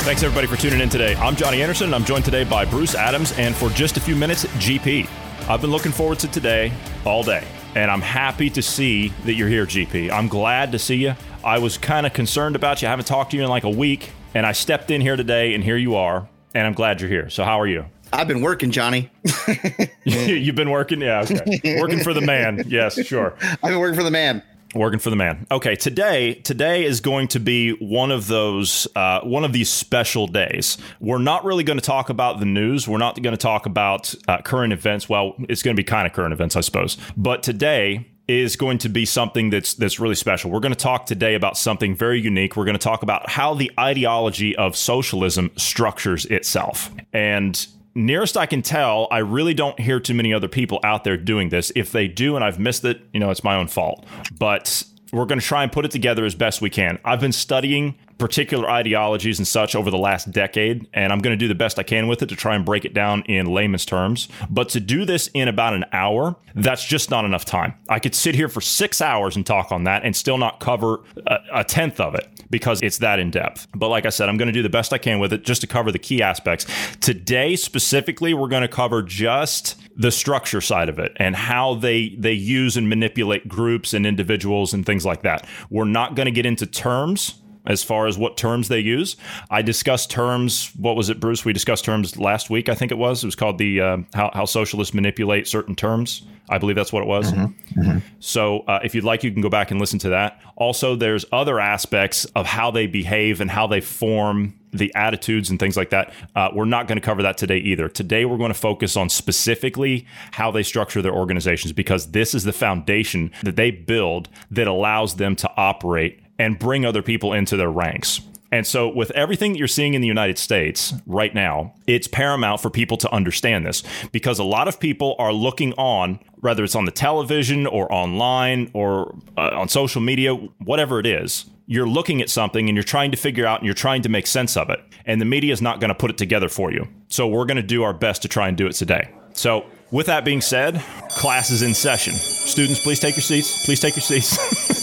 Thanks everybody for tuning in today. I'm Johnny Anderson, and I'm joined today by Bruce Adams, and for just a few minutes, GP. I've been looking forward to today all day, and I'm happy to see that you're here, GP. I'm glad to see you. I was kind of concerned about you. I haven't talked to you in like a week, and I stepped in here today, and here you are, and I'm glad you're here. So, how are you? I've been working, Johnny. You've been working? Yeah, okay. working for the man. Yes, sure. I've been working for the man. Working for the man. Okay, today today is going to be one of those uh, one of these special days. We're not really going to talk about the news. We're not going to talk about uh, current events. Well, it's going to be kind of current events, I suppose. But today is going to be something that's that's really special. We're going to talk today about something very unique. We're going to talk about how the ideology of socialism structures itself. And nearest I can tell, I really don't hear too many other people out there doing this. If they do and I've missed it, you know, it's my own fault. But we're going to try and put it together as best we can. I've been studying particular ideologies and such over the last decade, and I'm going to do the best I can with it to try and break it down in layman's terms. But to do this in about an hour, that's just not enough time. I could sit here for six hours and talk on that and still not cover a, a tenth of it because it's that in depth. But like I said, I'm going to do the best I can with it just to cover the key aspects. Today, specifically, we're going to cover just the structure side of it and how they they use and manipulate groups and individuals and things like that. We're not going to get into terms as far as what terms they use. I discussed terms. What was it, Bruce? We discussed terms last week. I think it was. It was called the uh, how, how socialists manipulate certain terms. I believe that's what it was. Mm-hmm. Mm-hmm. So, uh, if you'd like, you can go back and listen to that. Also, there's other aspects of how they behave and how they form the attitudes and things like that. Uh, we're not going to cover that today either. Today, we're going to focus on specifically how they structure their organizations because this is the foundation that they build that allows them to operate and bring other people into their ranks. And so, with everything that you're seeing in the United States right now, it's paramount for people to understand this because a lot of people are looking on, whether it's on the television or online or uh, on social media, whatever it is. You're looking at something and you're trying to figure out and you're trying to make sense of it. And the media is not going to put it together for you. So, we're going to do our best to try and do it today. So, with that being said, class is in session. Students, please take your seats. Please take your seats.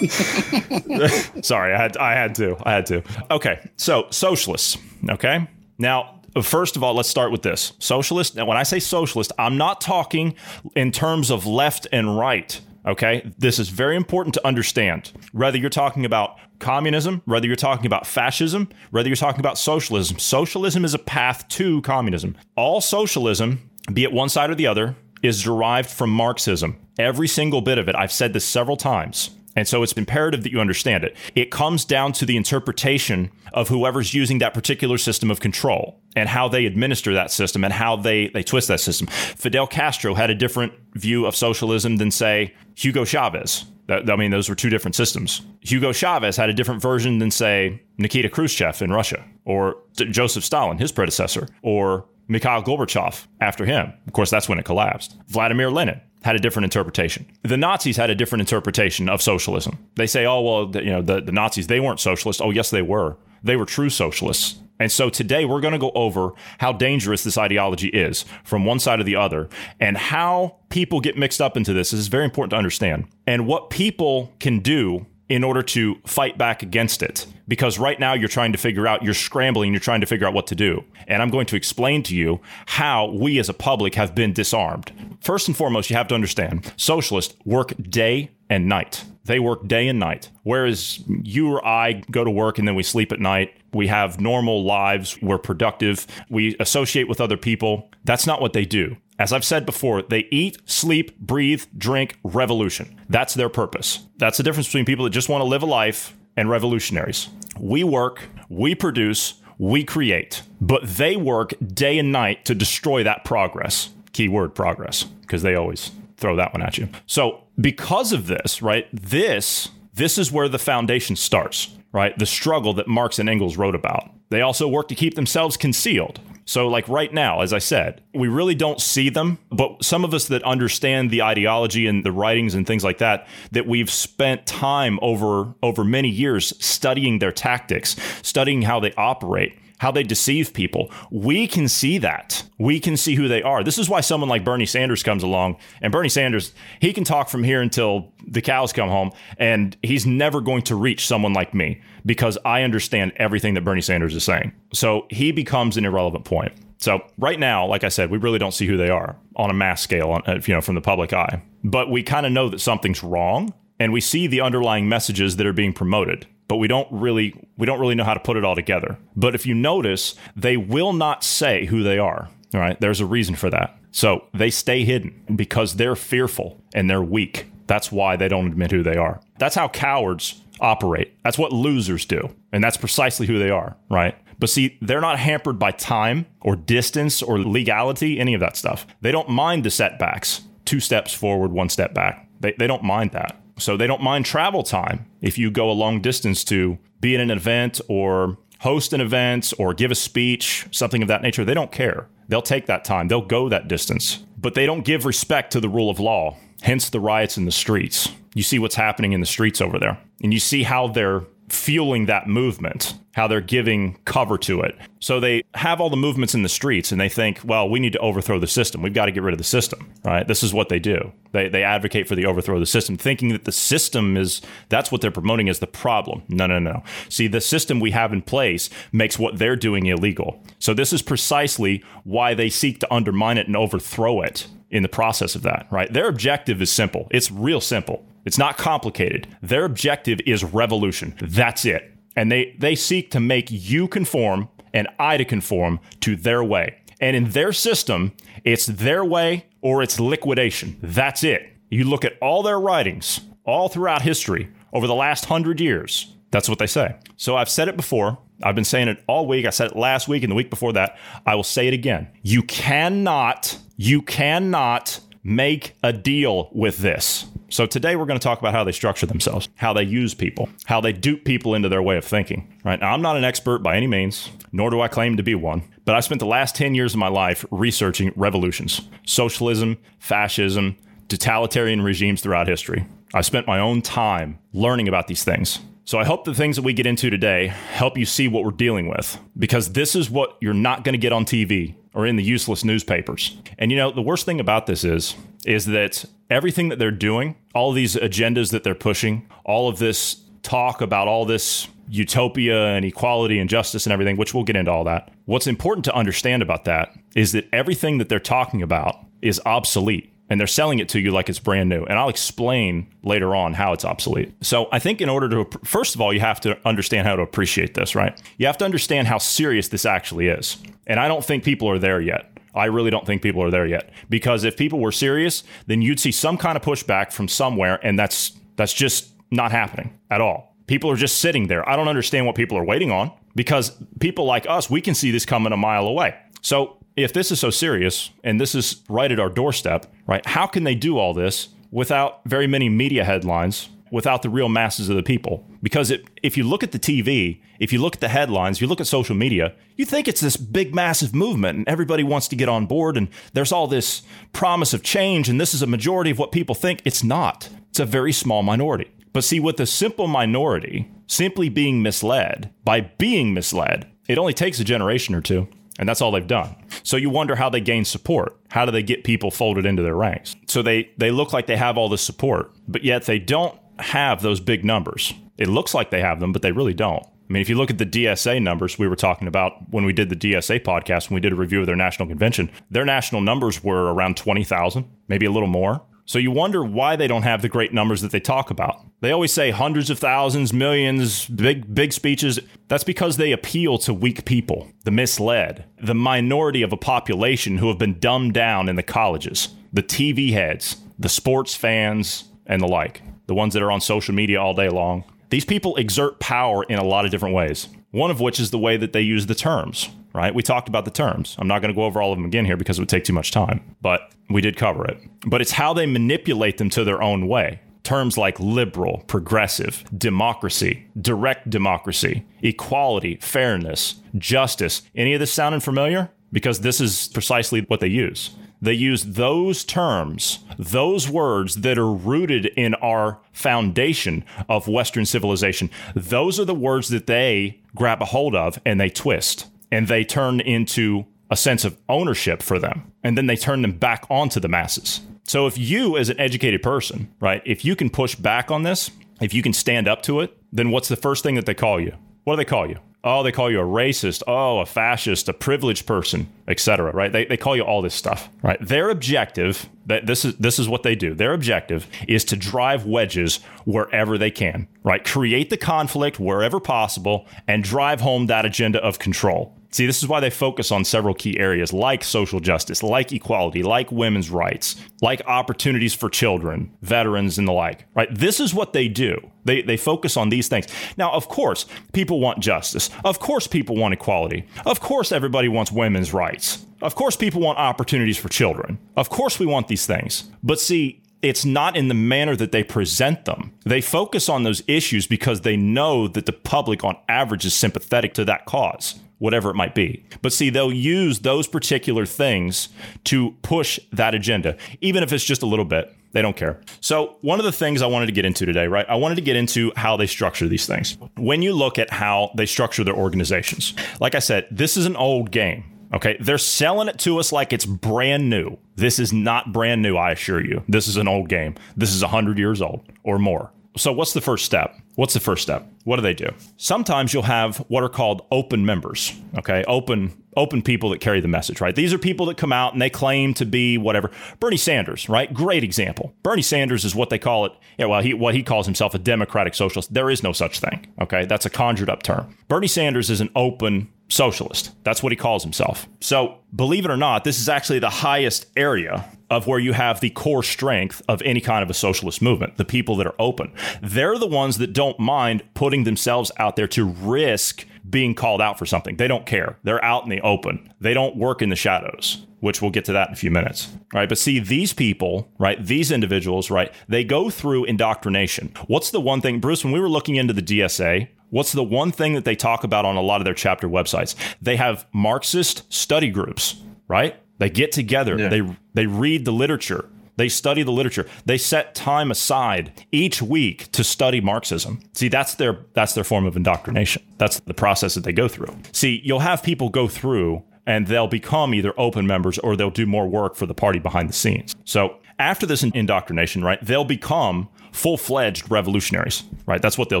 Sorry, I had I had to. I had to. Okay, so socialists. Okay, now first of all, let's start with this. Socialist. Now, when I say socialist, I'm not talking in terms of left and right. Okay, this is very important to understand. Whether you're talking about communism, whether you're talking about fascism, whether you're talking about socialism, socialism is a path to communism. All socialism, be it one side or the other, is derived from Marxism. Every single bit of it. I've said this several times. And so it's imperative that you understand it. It comes down to the interpretation of whoever's using that particular system of control and how they administer that system and how they, they twist that system. Fidel Castro had a different view of socialism than, say, Hugo Chavez. I mean, those were two different systems. Hugo Chavez had a different version than, say, Nikita Khrushchev in Russia, or Joseph Stalin, his predecessor, or Mikhail Gorbachev after him. Of course, that's when it collapsed. Vladimir Lenin had a different interpretation. The Nazis had a different interpretation of socialism. They say, oh, well, the, you know, the, the Nazis, they weren't socialists. Oh, yes, they were. They were true socialists. And so today we're going to go over how dangerous this ideology is from one side or the other and how people get mixed up into this. This is very important to understand. And what people can do in order to fight back against it. Because right now you're trying to figure out, you're scrambling, you're trying to figure out what to do. And I'm going to explain to you how we as a public have been disarmed. First and foremost, you have to understand socialists work day and night. They work day and night. Whereas you or I go to work and then we sleep at night. We have normal lives. We're productive. We associate with other people. That's not what they do. As I've said before, they eat, sleep, breathe, drink, revolution. That's their purpose. That's the difference between people that just want to live a life and revolutionaries. We work, we produce, we create, but they work day and night to destroy that progress. Keyword progress, because they always throw that one at you. So, because of this, right, this this is where the foundation starts right? The struggle that Marx and Engels wrote about. They also work to keep themselves concealed. So, like right now, as I said, we really don't see them, but some of us that understand the ideology and the writings and things like that, that we've spent time over over many years studying their tactics, studying how they operate, how they deceive people. We can see that. We can see who they are. This is why someone like Bernie Sanders comes along. And Bernie Sanders, he can talk from here until the cows come home, and he's never going to reach someone like me because I understand everything that Bernie Sanders is saying. So he becomes an irrelevant point. So right now, like I said, we really don't see who they are on a mass scale, on, uh, you know, from the public eye. But we kind of know that something's wrong, and we see the underlying messages that are being promoted but we don't really we don't really know how to put it all together. But if you notice, they will not say who they are. All right, there's a reason for that. So they stay hidden because they're fearful and they're weak. That's why they don't admit who they are. That's how cowards operate. That's what losers do. And that's precisely who they are, right? But see, they're not hampered by time or distance or legality, any of that stuff. They don't mind the setbacks two steps forward, one step back. They, they don't mind that. So they don't mind travel time if you go a long distance to be in an event or host an event or give a speech, something of that nature. They don't care. They'll take that time, they'll go that distance. But they don't give respect to the rule of law, hence the riots in the streets. You see what's happening in the streets over there, and you see how they're fueling that movement, how they're giving cover to it. So they have all the movements in the streets and they think, well, we need to overthrow the system. We've got to get rid of the system, right? This is what they do. They, they advocate for the overthrow of the system, thinking that the system is, that's what they're promoting as the problem. No, no, no. See, the system we have in place makes what they're doing illegal. So this is precisely why they seek to undermine it and overthrow it in the process of that, right? Their objective is simple. It's real simple. It's not complicated. Their objective is revolution. That's it. And they, they seek to make you conform and I to conform to their way. And in their system, it's their way or it's liquidation. That's it. You look at all their writings all throughout history over the last hundred years. That's what they say. So I've said it before. I've been saying it all week. I said it last week and the week before that. I will say it again. You cannot, you cannot make a deal with this. So today we're going to talk about how they structure themselves, how they use people, how they dupe people into their way of thinking. Right now, I'm not an expert by any means, nor do I claim to be one, but I spent the last 10 years of my life researching revolutions, socialism, fascism, totalitarian regimes throughout history. I spent my own time learning about these things. So I hope the things that we get into today help you see what we're dealing with because this is what you're not going to get on TV or in the useless newspapers. And you know, the worst thing about this is is that everything that they're doing, all these agendas that they're pushing, all of this talk about all this utopia and equality and justice and everything, which we'll get into all that. What's important to understand about that is that everything that they're talking about is obsolete and they're selling it to you like it's brand new. And I'll explain later on how it's obsolete. So I think in order to, first of all, you have to understand how to appreciate this, right? You have to understand how serious this actually is. And I don't think people are there yet. I really don't think people are there yet because if people were serious, then you'd see some kind of pushback from somewhere, and that's that's just not happening at all. People are just sitting there. I don't understand what people are waiting on because people like us, we can see this coming a mile away. So if this is so serious and this is right at our doorstep, right? How can they do all this without very many media headlines without the real masses of the people. Because it, if you look at the TV, if you look at the headlines, you look at social media, you think it's this big, massive movement and everybody wants to get on board and there's all this promise of change and this is a majority of what people think. It's not, it's a very small minority. But see, with a simple minority simply being misled by being misled, it only takes a generation or two. And that's all they've done. So you wonder how they gain support. How do they get people folded into their ranks? So they, they look like they have all this support, but yet they don't have those big numbers. It looks like they have them, but they really don't. I mean, if you look at the DSA numbers we were talking about when we did the DSA podcast, when we did a review of their national convention, their national numbers were around 20,000, maybe a little more. So you wonder why they don't have the great numbers that they talk about. They always say hundreds of thousands, millions, big big speeches. That's because they appeal to weak people, the misled, the minority of a population who have been dumbed down in the colleges, the TV heads, the sports fans, and the like the ones that are on social media all day long. These people exert power in a lot of different ways. One of which is the way that they use the terms, right? We talked about the terms. I'm not going to go over all of them again here because it would take too much time, but we did cover it. But it's how they manipulate them to their own way. terms like liberal, progressive, democracy, direct democracy, equality, fairness, justice. Any of this sounding familiar? Because this is precisely what they use. They use those terms, those words that are rooted in our foundation of Western civilization. Those are the words that they grab a hold of and they twist and they turn into a sense of ownership for them. And then they turn them back onto the masses. So if you, as an educated person, right, if you can push back on this, if you can stand up to it, then what's the first thing that they call you? What do they call you? Oh, they call you a racist. Oh, a fascist, a privileged person, etc. Right? They, they call you all this stuff. Right? Their objective that this is this is what they do. Their objective is to drive wedges wherever they can. Right? Create the conflict wherever possible and drive home that agenda of control. See, this is why they focus on several key areas like social justice, like equality, like women's rights, like opportunities for children, veterans, and the like. Right? This is what they do. They, they focus on these things. Now, of course, people want justice. Of course, people want equality. Of course, everybody wants women's rights. Of course, people want opportunities for children. Of course, we want these things. But see, it's not in the manner that they present them. They focus on those issues because they know that the public, on average, is sympathetic to that cause whatever it might be. But see, they'll use those particular things to push that agenda, even if it's just a little bit. They don't care. So, one of the things I wanted to get into today, right? I wanted to get into how they structure these things. When you look at how they structure their organizations, like I said, this is an old game. Okay. They're selling it to us like it's brand new. This is not brand new, I assure you. This is an old game. This is 100 years old or more. So, what's the first step? What's the first step? What do they do? Sometimes you'll have what are called open members, okay? Open open people that carry the message, right? These are people that come out and they claim to be whatever. Bernie Sanders, right? Great example. Bernie Sanders is what they call it. Yeah, well, he what he calls himself a democratic socialist. There is no such thing, okay? That's a conjured up term. Bernie Sanders is an open socialist. That's what he calls himself. So, believe it or not, this is actually the highest area of where you have the core strength of any kind of a socialist movement, the people that are open. They're the ones that don't mind putting themselves out there to risk being called out for something. They don't care. They're out in the open. They don't work in the shadows, which we'll get to that in a few minutes. Right. But see, these people, right, these individuals, right, they go through indoctrination. What's the one thing, Bruce, when we were looking into the DSA, What's the one thing that they talk about on a lot of their chapter websites? They have Marxist study groups, right? They get together, yeah. they they read the literature, they study the literature. They set time aside each week to study Marxism. See, that's their that's their form of indoctrination. That's the process that they go through. See, you'll have people go through and they'll become either open members or they'll do more work for the party behind the scenes. So, after this indoctrination, right, they'll become full-fledged revolutionaries, right? That's what they'll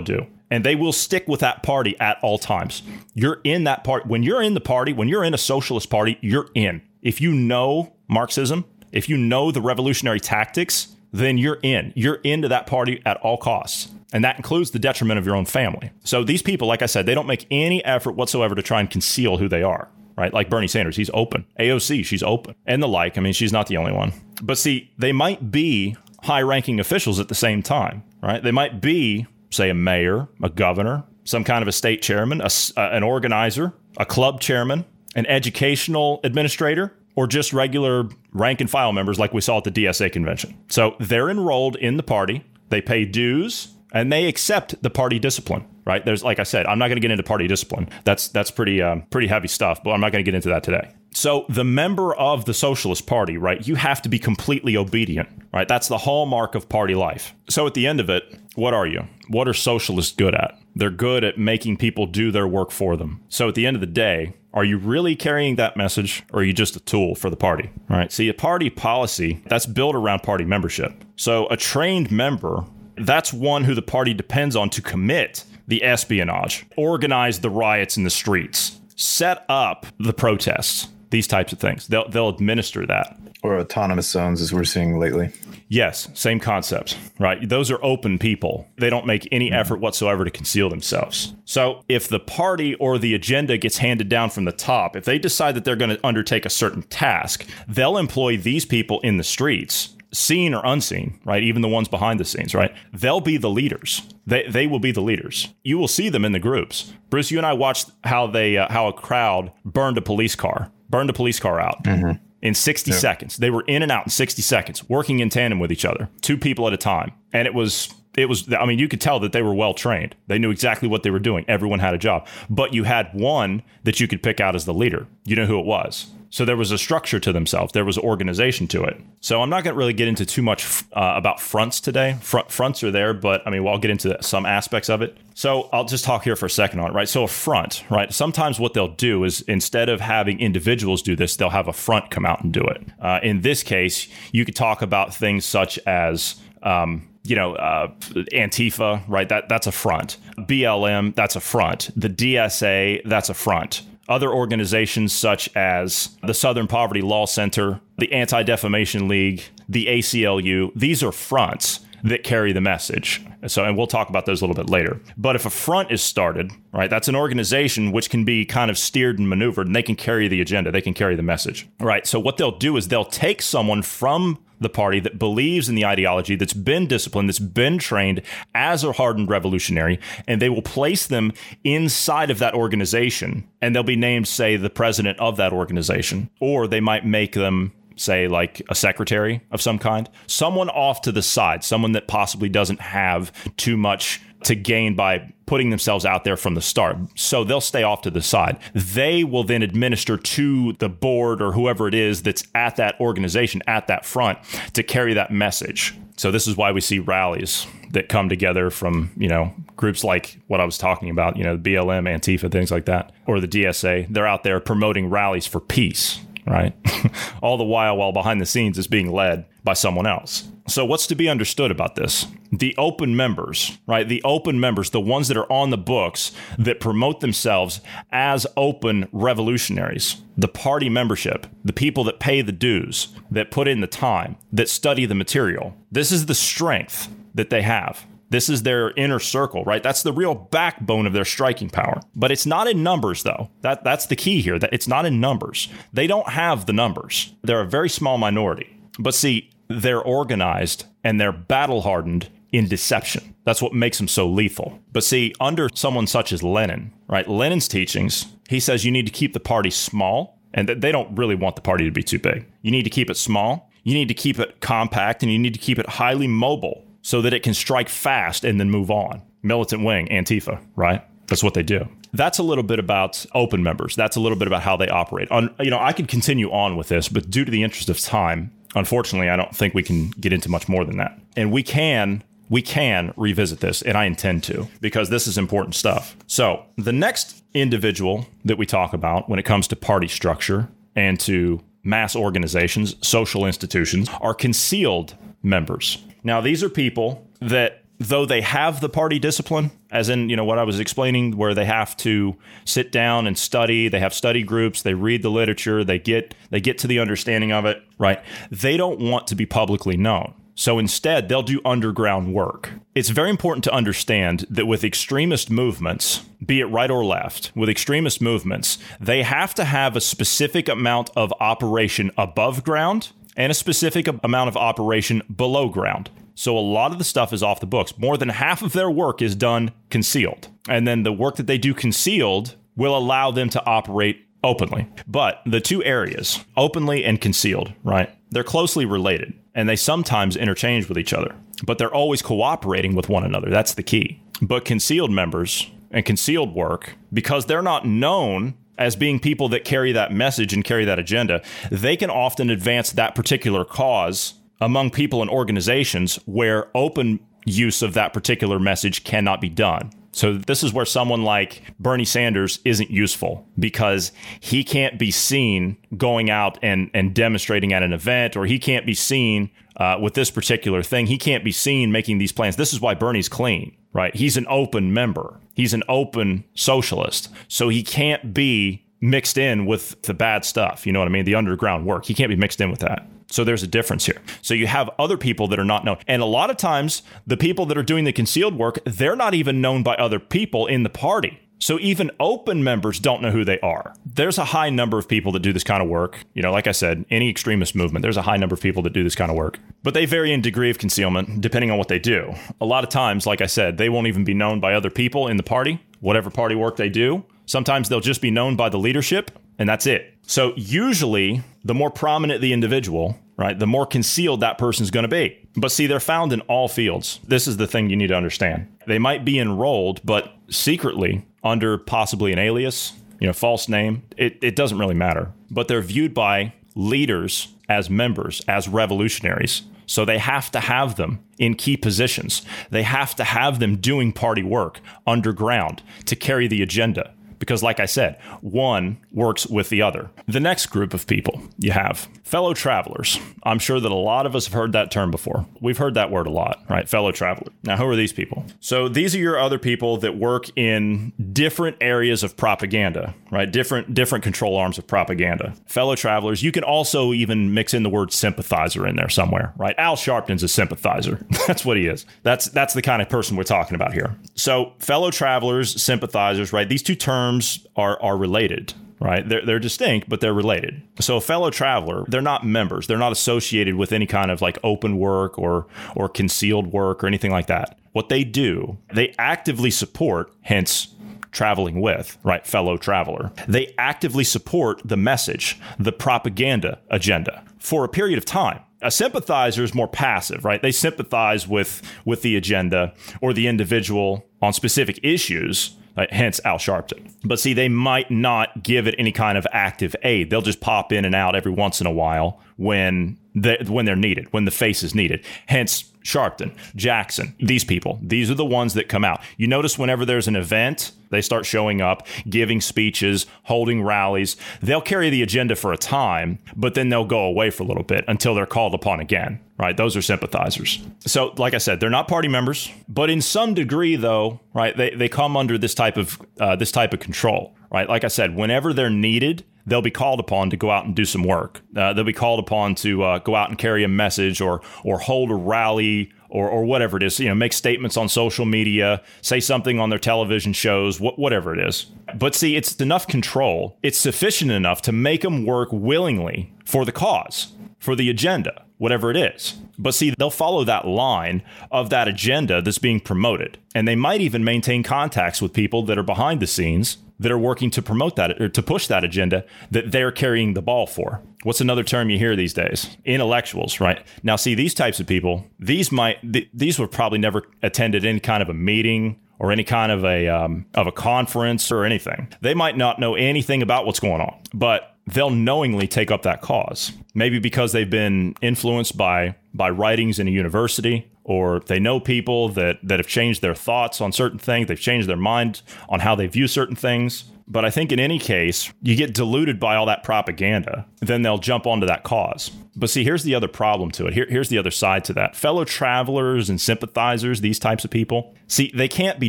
do and they will stick with that party at all times. You're in that part. When you're in the party, when you're in a socialist party, you're in. If you know Marxism, if you know the revolutionary tactics, then you're in. You're into that party at all costs. And that includes the detriment of your own family. So these people, like I said, they don't make any effort whatsoever to try and conceal who they are, right? Like Bernie Sanders, he's open. AOC, she's open. And the like. I mean, she's not the only one. But see, they might be high ranking officials at the same time, right? They might be say a mayor, a governor, some kind of a state chairman, a, uh, an organizer, a club chairman, an educational administrator, or just regular rank and file members like we saw at the DSA convention. So they're enrolled in the party, they pay dues, and they accept the party discipline. Right? There's like I said, I'm not going to get into party discipline. That's that's pretty um, pretty heavy stuff, but I'm not going to get into that today. So the member of the Socialist Party, right? You have to be completely obedient, right? That's the hallmark of party life. So at the end of it, what are you? What are socialists good at? They're good at making people do their work for them. So at the end of the day, are you really carrying that message or are you just a tool for the party? Right? See, a party policy that's built around party membership. So a trained member, that's one who the party depends on to commit the espionage, organize the riots in the streets, set up the protests, these types of things. They'll they'll administer that. Or autonomous zones, as we're seeing lately. Yes, same concept, right? Those are open people. They don't make any mm-hmm. effort whatsoever to conceal themselves. So if the party or the agenda gets handed down from the top, if they decide that they're going to undertake a certain task, they'll employ these people in the streets seen or unseen, right? Even the ones behind the scenes, right? They'll be the leaders. They, they will be the leaders. You will see them in the groups. Bruce, you and I watched how they uh, how a crowd burned a police car burned a police car out. Mm-hmm. In 60 yeah. seconds. They were in and out in 60 seconds, working in tandem with each other, two people at a time. And it was it was i mean you could tell that they were well trained they knew exactly what they were doing everyone had a job but you had one that you could pick out as the leader you know who it was so there was a structure to themselves. There was organization to it. So I'm not going to really get into too much uh, about fronts today. Front, fronts are there, but I mean, well, I'll get into some aspects of it. So I'll just talk here for a second on it, right? So a front, right? Sometimes what they'll do is instead of having individuals do this, they'll have a front come out and do it. Uh, in this case, you could talk about things such as um, you know, uh, Antifa, right? That that's a front. BLM, that's a front. The DSA, that's a front other organizations such as the Southern Poverty Law Center, the Anti Defamation League, the ACLU, these are fronts that carry the message. So, and we'll talk about those a little bit later. But if a front is started, right, that's an organization which can be kind of steered and maneuvered, and they can carry the agenda, they can carry the message, right? So, what they'll do is they'll take someone from the party that believes in the ideology, that's been disciplined, that's been trained as a hardened revolutionary, and they will place them inside of that organization. And they'll be named, say, the president of that organization, or they might make them say like a secretary of some kind, someone off to the side, someone that possibly doesn't have too much to gain by putting themselves out there from the start. So they'll stay off to the side. They will then administer to the board or whoever it is that's at that organization, at that front, to carry that message. So this is why we see rallies that come together from, you know, groups like what I was talking about, you know, the BLM, Antifa, things like that, or the DSA. They're out there promoting rallies for peace right? All the while, while behind the scenes, is being led by someone else. So, what's to be understood about this? The open members, right? The open members, the ones that are on the books that promote themselves as open revolutionaries, the party membership, the people that pay the dues, that put in the time, that study the material. This is the strength that they have. This is their inner circle, right? That's the real backbone of their striking power. But it's not in numbers, though. That that's the key here. That it's not in numbers. They don't have the numbers. They're a very small minority. But see, they're organized and they're battle hardened in deception. That's what makes them so lethal. But see, under someone such as Lenin, right? Lenin's teachings, he says you need to keep the party small, and they don't really want the party to be too big. You need to keep it small. You need to keep it compact, and you need to keep it highly mobile so that it can strike fast and then move on. Militant wing, Antifa, right? That's what they do. That's a little bit about open members. That's a little bit about how they operate. On, you know, I could continue on with this, but due to the interest of time, unfortunately, I don't think we can get into much more than that. And we can we can revisit this, and I intend to, because this is important stuff. So, the next individual that we talk about when it comes to party structure and to mass organizations, social institutions, are concealed members. Now, these are people that, though they have the party discipline, as in, you know, what I was explaining, where they have to sit down and study, they have study groups, they read the literature, they get they get to the understanding of it, right? They don't want to be publicly known. So instead, they'll do underground work. It's very important to understand that with extremist movements, be it right or left, with extremist movements, they have to have a specific amount of operation above ground and a specific amount of operation below ground. So a lot of the stuff is off the books. More than half of their work is done concealed. And then the work that they do concealed will allow them to operate openly. But the two areas, openly and concealed, right? They're closely related and they sometimes interchange with each other, but they're always cooperating with one another. That's the key. But concealed members and concealed work, because they're not known as being people that carry that message and carry that agenda, they can often advance that particular cause among people and organizations where open use of that particular message cannot be done. So, this is where someone like Bernie Sanders isn't useful because he can't be seen going out and, and demonstrating at an event, or he can't be seen uh, with this particular thing. He can't be seen making these plans. This is why Bernie's clean, right? He's an open member, he's an open socialist. So, he can't be mixed in with the bad stuff. You know what I mean? The underground work. He can't be mixed in with that. So there's a difference here. So you have other people that are not known. And a lot of times, the people that are doing the concealed work, they're not even known by other people in the party. So even open members don't know who they are. There's a high number of people that do this kind of work. You know, like I said, any extremist movement, there's a high number of people that do this kind of work. But they vary in degree of concealment depending on what they do. A lot of times, like I said, they won't even be known by other people in the party, whatever party work they do. Sometimes they'll just be known by the leadership, and that's it. So usually the more prominent the individual, right, the more concealed that person's going to be. But see, they're found in all fields. This is the thing you need to understand. They might be enrolled, but secretly under possibly an alias, you know, false name. It, it doesn't really matter. But they're viewed by leaders as members, as revolutionaries. So they have to have them in key positions. They have to have them doing party work underground to carry the agenda because, like I said, one works with the other. The next group of people you have fellow travelers. I'm sure that a lot of us have heard that term before. We've heard that word a lot, right? Fellow traveler. Now, who are these people? So, these are your other people that work in different areas of propaganda, right? Different different control arms of propaganda. Fellow travelers. You can also even mix in the word sympathizer in there somewhere, right? Al Sharpton's a sympathizer. that's what he is. That's that's the kind of person we're talking about here. So, fellow travelers, sympathizers, right? These two terms are are related right? They're, they're distinct, but they're related. So a fellow traveler, they're not members. They're not associated with any kind of like open work or or concealed work or anything like that. What they do, they actively support, hence traveling with, right? Fellow traveler. They actively support the message, the propaganda agenda for a period of time. A sympathizer is more passive, right? They sympathize with with the agenda or the individual on specific issues uh, hence Al Sharpton. But see, they might not give it any kind of active aid. They'll just pop in and out every once in a while when they, when they're needed, when the face is needed. Hence Sharpton, Jackson, these people. These are the ones that come out. You notice whenever there's an event, they start showing up, giving speeches, holding rallies. They'll carry the agenda for a time, but then they'll go away for a little bit until they're called upon again, right? Those are sympathizers. So, like I said, they're not party members, but in some degree, though, right, they, they come under this type of uh, this type of control, right? Like I said, whenever they're needed, they'll be called upon to go out and do some work. Uh, they'll be called upon to uh, go out and carry a message or or hold a rally or or whatever it is. You know, make statements on social media, say something on their television shows, wh- whatever it is. But see, it's enough control. It's sufficient enough to make them work willingly for the cause, for the agenda, whatever it is. But see, they'll follow that line of that agenda that's being promoted. And they might even maintain contacts with people that are behind the scenes that are working to promote that or to push that agenda that they're carrying the ball for. What's another term you hear these days? Intellectuals, right? Now, see, these types of people, these might, th- these were probably never attended any kind of a meeting or any kind of a um, of a conference or anything. They might not know anything about what's going on, but they'll knowingly take up that cause. Maybe because they've been influenced by by writings in a university or they know people that that have changed their thoughts on certain things, they've changed their mind on how they view certain things. But I think in any case, you get diluted by all that propaganda, then they'll jump onto that cause. But see, here's the other problem to it. Here, here's the other side to that. Fellow travelers and sympathizers, these types of people, see, they can't be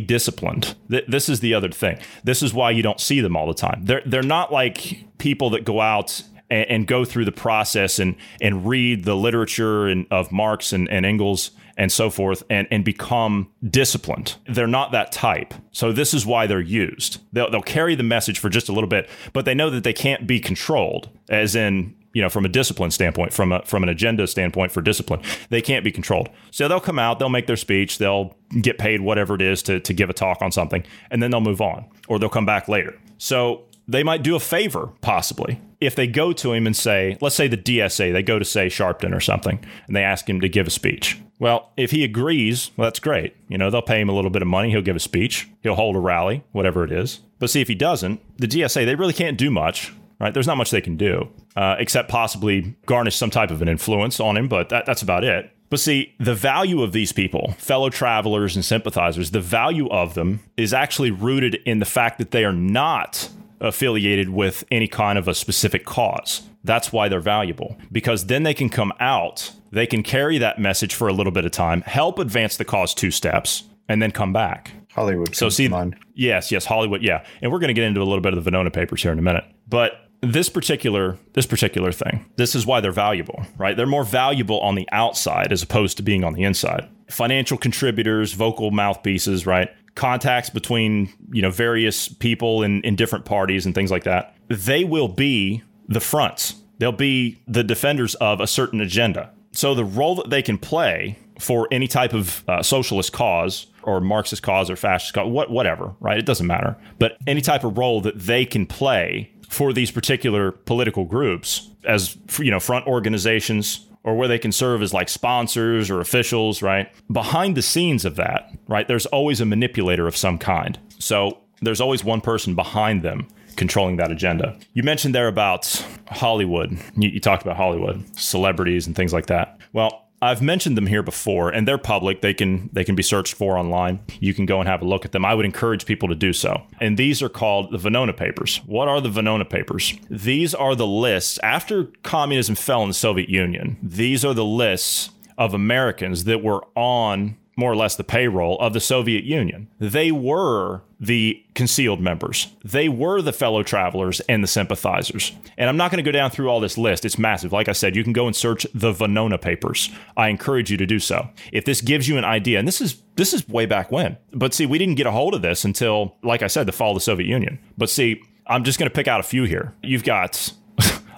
disciplined. Th- this is the other thing. This is why you don't see them all the time. They're, they're not like people that go out and, and go through the process and, and read the literature and, of Marx and, and Engels and so forth and, and become disciplined. They're not that type. So this is why they're used. They'll, they'll carry the message for just a little bit, but they know that they can't be controlled, as in, you know, from a discipline standpoint, from a from an agenda standpoint for discipline, they can't be controlled. So they'll come out, they'll make their speech, they'll get paid whatever it is to, to give a talk on something, and then they'll move on, or they'll come back later. So they might do a favor, possibly, if they go to him and say, let's say the DSA, they go to say Sharpton or something, and they ask him to give a speech. Well, if he agrees, well, that's great. You know, they'll pay him a little bit of money. He'll give a speech. He'll hold a rally, whatever it is. But see, if he doesn't, the DSA, they really can't do much, right? There's not much they can do, uh, except possibly garnish some type of an influence on him, but that, that's about it. But see, the value of these people, fellow travelers and sympathizers, the value of them is actually rooted in the fact that they are not affiliated with any kind of a specific cause. That's why they're valuable because then they can come out, they can carry that message for a little bit of time, help advance the cause two steps, and then come back. Hollywood. So see, yes, yes, Hollywood, yeah, and we're going to get into a little bit of the Venona papers here in a minute, but this particular this particular thing this is why they're valuable right they're more valuable on the outside as opposed to being on the inside financial contributors vocal mouthpieces right contacts between you know various people in, in different parties and things like that they will be the fronts. They'll be the defenders of a certain agenda. So the role that they can play for any type of uh, socialist cause or marxist cause or fascist cause what, whatever right? It doesn't matter. But any type of role that they can play for these particular political groups as you know front organizations or where they can serve as like sponsors or officials, right? Behind the scenes of that, right? There's always a manipulator of some kind. So there's always one person behind them controlling that agenda. You mentioned there about Hollywood. You, you, talked about Hollywood, celebrities, and things like that. Well, I've mentioned them here before, and they're public. They can they can be searched for online. You can go and have a look at them. I would encourage people to do so. And these are called the Venona Papers. What are the Venona Papers? These are the lists after communism fell in the Soviet Union. These are the lists of Americans that were on more or less the payroll of the Soviet Union. They were the concealed members. They were the fellow travelers and the sympathizers. And I'm not going to go down through all this list. It's massive. Like I said, you can go and search the Venona papers. I encourage you to do so. If this gives you an idea, and this is this is way back when. But see, we didn't get a hold of this until like I said, the fall of the Soviet Union. But see, I'm just going to pick out a few here. You've got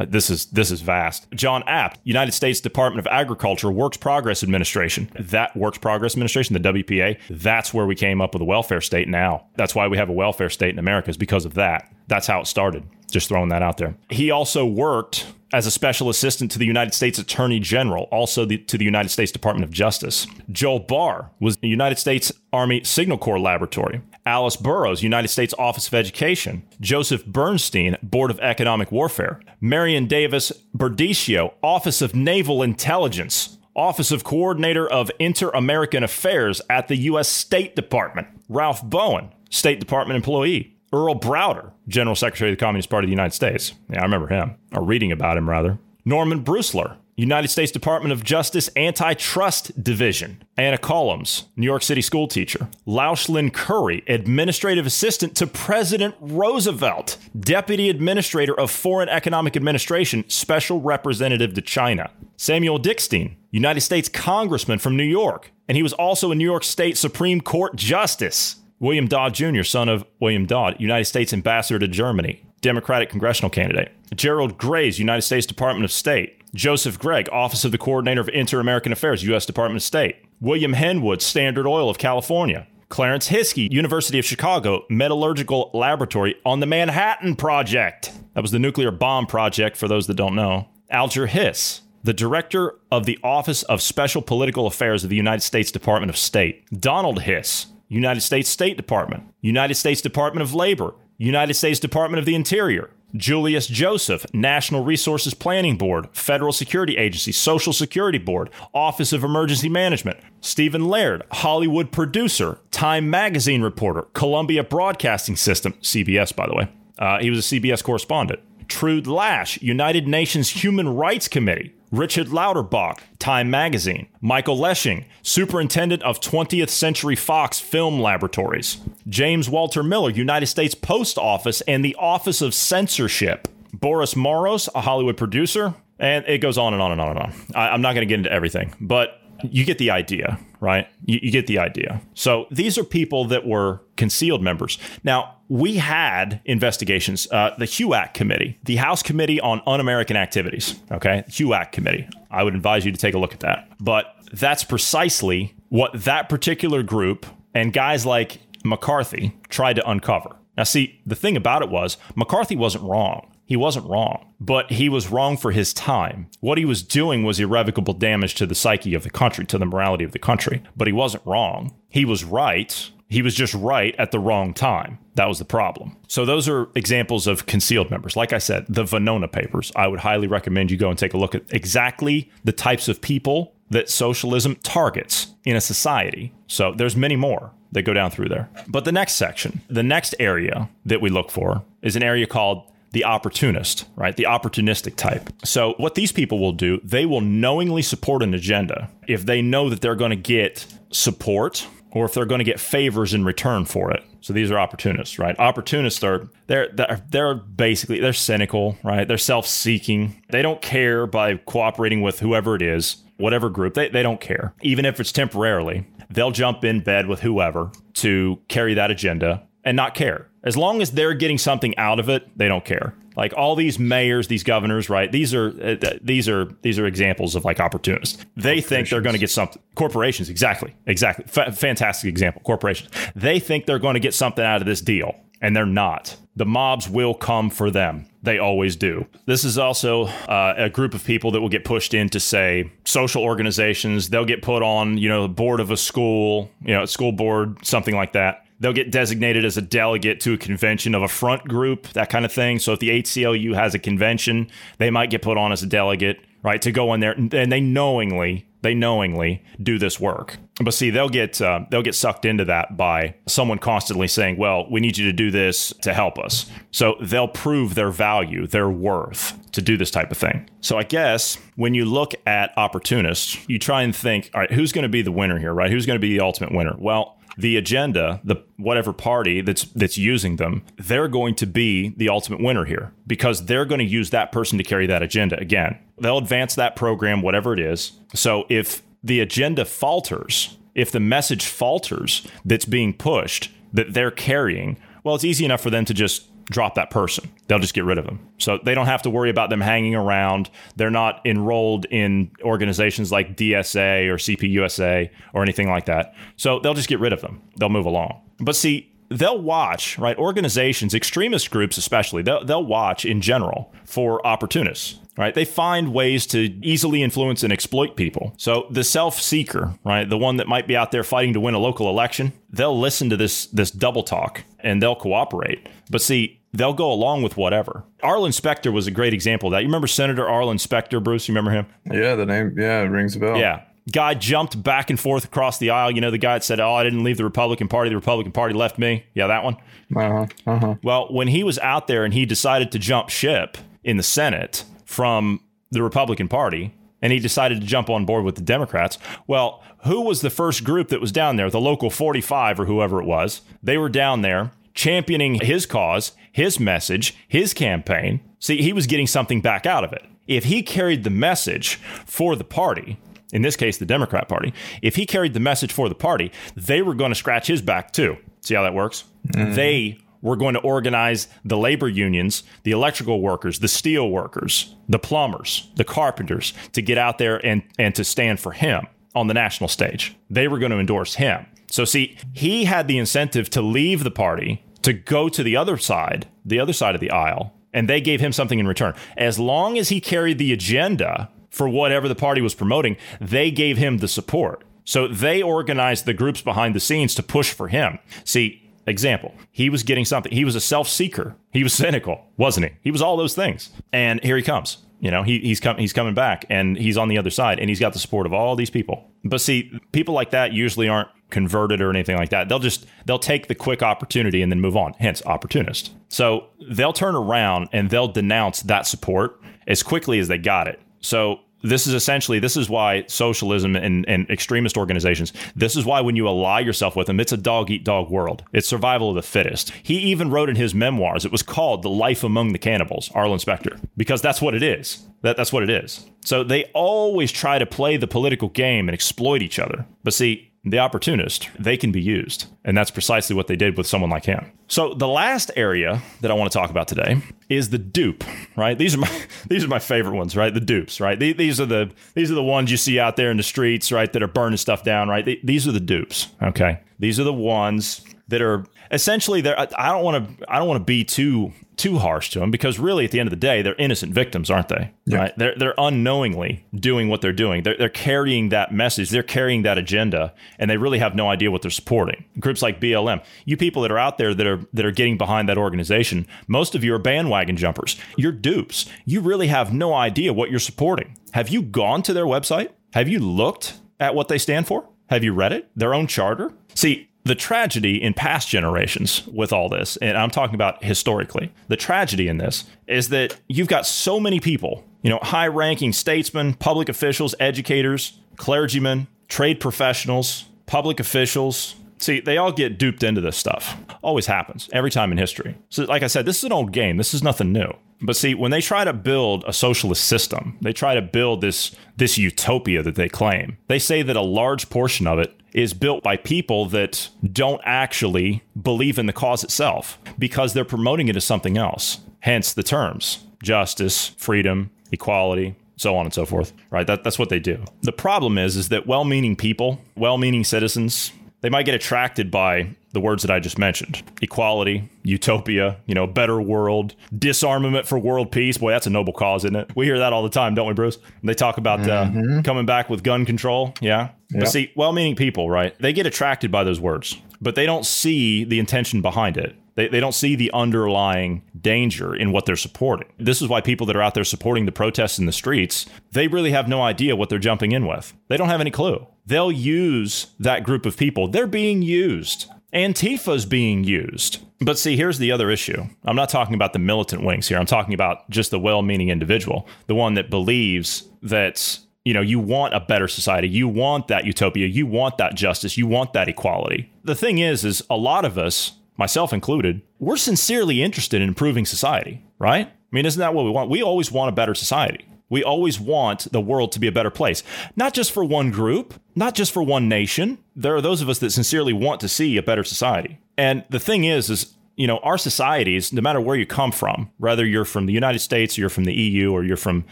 uh, this is this is vast. John Abt, United States Department of Agriculture Works Progress Administration. That Works Progress Administration, the WPA, that's where we came up with a welfare state now. That's why we have a welfare state in America is because of that. That's how it started. Just throwing that out there. He also worked as a special assistant to the United States Attorney General, also the, to the United States Department of Justice. Joel Barr was the United States Army Signal Corps Laboratory. Alice Barrows, United States Office of Education. Joseph Bernstein, Board of Economic Warfare. Marion Davis Berdecio, Office of Naval Intelligence. Office of Coordinator of Inter American Affairs at the U.S. State Department. Ralph Bowen, State Department employee. Earl Browder, General Secretary of the Communist Party of the United States. Yeah, I remember him, or reading about him rather. Norman Bursler, United States Department of Justice Antitrust Division. Anna Colloms, New York City school teacher. Lauchlin Currie, Administrative Assistant to President Roosevelt. Deputy Administrator of Foreign Economic Administration, Special Representative to China. Samuel Dickstein, United States Congressman from New York. And he was also a New York State Supreme Court Justice. William Dodd Jr., son of William Dodd, United States Ambassador to Germany, Democratic congressional candidate. Gerald Graze, United States Department of State. Joseph Gregg, Office of the Coordinator of Inter American Affairs, U.S. Department of State. William Henwood, Standard Oil of California. Clarence Hiskey, University of Chicago Metallurgical Laboratory on the Manhattan Project. That was the nuclear bomb project, for those that don't know. Alger Hiss, the director of the Office of Special Political Affairs of the United States Department of State. Donald Hiss, United States State Department, United States Department of Labor, United States Department of the Interior, Julius Joseph, National Resources Planning Board, Federal Security Agency, Social Security Board, Office of Emergency Management, Stephen Laird, Hollywood producer, Time Magazine reporter, Columbia Broadcasting System, CBS, by the way. Uh, he was a CBS correspondent. Trude Lash, United Nations Human Rights Committee, Richard Lauterbach, Time Magazine, Michael Leshing, Superintendent of 20th Century Fox Film Laboratories, James Walter Miller, United States Post Office and the Office of Censorship, Boris Morros, a Hollywood producer, and it goes on and on and on and on. I, I'm not going to get into everything, but you get the idea, right? You, you, get the idea. So these are people that were concealed members. Now, we had investigations, uh, the HUAC committee, the House Committee on Un American Activities, okay? HUAC committee. I would advise you to take a look at that. But that's precisely what that particular group and guys like McCarthy tried to uncover. Now, see, the thing about it was McCarthy wasn't wrong. He wasn't wrong, but he was wrong for his time. What he was doing was irrevocable damage to the psyche of the country, to the morality of the country, but he wasn't wrong. He was right. He was just right at the wrong time. That was the problem. So, those are examples of concealed members. Like I said, the Venona papers. I would highly recommend you go and take a look at exactly the types of people that socialism targets in a society. So, there's many more that go down through there. But the next section, the next area that we look for is an area called the opportunist, right? The opportunistic type. So, what these people will do, they will knowingly support an agenda if they know that they're going to get support or if they're going to get favors in return for it. So these are opportunists, right? Opportunists are they're they're, they're basically they're cynical, right? They're self-seeking. They don't care by cooperating with whoever it is, whatever group. They they don't care. Even if it's temporarily, they'll jump in bed with whoever to carry that agenda and not care. As long as they're getting something out of it, they don't care. Like all these mayors, these governors, right? These are uh, these are these are examples of like opportunists. They think they're going to get something. Corporations, exactly, exactly. F- fantastic example. Corporations. They think they're going to get something out of this deal, and they're not. The mobs will come for them. They always do. This is also uh, a group of people that will get pushed into, say, social organizations. They'll get put on, you know, the board of a school, you know, school board, something like that. They'll get designated as a delegate to a convention of a front group, that kind of thing. So if the ACLU has a convention, they might get put on as a delegate, right, to go in there, and they knowingly they knowingly do this work. But see, they'll get uh, they'll get sucked into that by someone constantly saying, "Well, we need you to do this to help us." So they'll prove their value, their worth to do this type of thing. So I guess when you look at opportunists, you try and think, "All right, who's going to be the winner here? Right? Who's going to be the ultimate winner?" Well, the agenda, the whatever party that's that's using them, they're going to be the ultimate winner here because they're going to use that person to carry that agenda. Again, they'll advance that program, whatever it is. So if the agenda falters, if the message falters that's being pushed that they're carrying, well, it's easy enough for them to just drop that person. They'll just get rid of them. So they don't have to worry about them hanging around. They're not enrolled in organizations like DSA or CPUSA or anything like that. So they'll just get rid of them. They'll move along. But see, they'll watch, right? Organizations, extremist groups especially, they'll, they'll watch in general for opportunists right? They find ways to easily influence and exploit people. So the self-seeker, right, the one that might be out there fighting to win a local election, they'll listen to this this double talk and they'll cooperate. But see, they'll go along with whatever. Arlen Specter was a great example of that. You remember Senator Arlen Specter, Bruce? You remember him? Yeah, the name, yeah, rings a bell. Yeah. Guy jumped back and forth across the aisle. You know, the guy that said, Oh, I didn't leave the Republican Party. The Republican Party left me. Yeah, that one. Uh-huh. Uh-huh. Well, when he was out there and he decided to jump ship in the Senate, from the Republican Party and he decided to jump on board with the Democrats. Well, who was the first group that was down there? The local 45 or whoever it was. They were down there championing his cause, his message, his campaign. See, he was getting something back out of it. If he carried the message for the party, in this case, the Democrat Party, if he carried the message for the party, they were going to scratch his back too. See how that works? Mm. They we're going to organize the labor unions, the electrical workers, the steel workers, the plumbers, the carpenters to get out there and, and to stand for him on the national stage. They were going to endorse him. So, see, he had the incentive to leave the party, to go to the other side, the other side of the aisle, and they gave him something in return. As long as he carried the agenda for whatever the party was promoting, they gave him the support. So they organized the groups behind the scenes to push for him. See, Example, he was getting something. He was a self seeker. He was cynical, wasn't he? He was all those things. And here he comes. You know, he, he's com- he's coming back and he's on the other side and he's got the support of all these people. But see, people like that usually aren't converted or anything like that. They'll just they'll take the quick opportunity and then move on. Hence, opportunist. So they'll turn around and they'll denounce that support as quickly as they got it. So this is essentially this is why socialism and, and extremist organizations this is why when you ally yourself with them it's a dog eat dog world. It's survival of the fittest. He even wrote in his memoirs it was called the life among the cannibals arlen specter because that's what it is. That, that's what it is. So they always try to play the political game and exploit each other. But see the opportunist, they can be used. And that's precisely what they did with someone like him. So the last area that I want to talk about today is the dupe, right? These are my these are my favorite ones, right? The dupes, right? These are the these are the ones you see out there in the streets, right, that are burning stuff down, right? These are the dupes, okay? These are the ones that are essentially there I don't want to I don't want to be too too harsh to them because really at the end of the day they're innocent victims aren't they? Yeah. right? They're, they're unknowingly doing what they're doing. They're, they're carrying that message. They're carrying that agenda and they really have no idea what they're supporting. Groups like blm you people that are out there that are that are getting behind that organization most of you are bandwagon jumpers. You're dupes. You really have no idea what you're supporting. Have you gone to their website? Have you looked at what they stand for? Have you read it? Their own charter? See the tragedy in past generations with all this, and I'm talking about historically, the tragedy in this is that you've got so many people, you know, high ranking statesmen, public officials, educators, clergymen, trade professionals, public officials. See, they all get duped into this stuff. Always happens every time in history. So, like I said, this is an old game. This is nothing new. But see, when they try to build a socialist system, they try to build this this utopia that they claim. They say that a large portion of it is built by people that don't actually believe in the cause itself because they're promoting it as something else. Hence the terms justice, freedom, equality, so on and so forth. Right? That, that's what they do. The problem is, is that well-meaning people, well-meaning citizens, they might get attracted by the words that I just mentioned equality, utopia, you know, better world, disarmament for world peace. Boy, that's a noble cause, isn't it? We hear that all the time, don't we, Bruce? They talk about uh, coming back with gun control. Yeah. But see, well meaning people, right? They get attracted by those words, but they don't see the intention behind it. They, they don't see the underlying danger in what they're supporting. This is why people that are out there supporting the protests in the streets, they really have no idea what they're jumping in with. They don't have any clue. They'll use that group of people. They're being used. Antifa's being used. But see, here's the other issue. I'm not talking about the militant wings here. I'm talking about just the well meaning individual, the one that believes that you know, you want a better society. You want that utopia. You want that justice. You want that equality. The thing is, is a lot of us, myself included, we're sincerely interested in improving society, right? I mean, isn't that what we want? We always want a better society. We always want the world to be a better place, not just for one group, not just for one nation. There are those of us that sincerely want to see a better society. And the thing is, is you know, our societies, no matter where you come from, whether you're from the United States or you're from the EU or you're from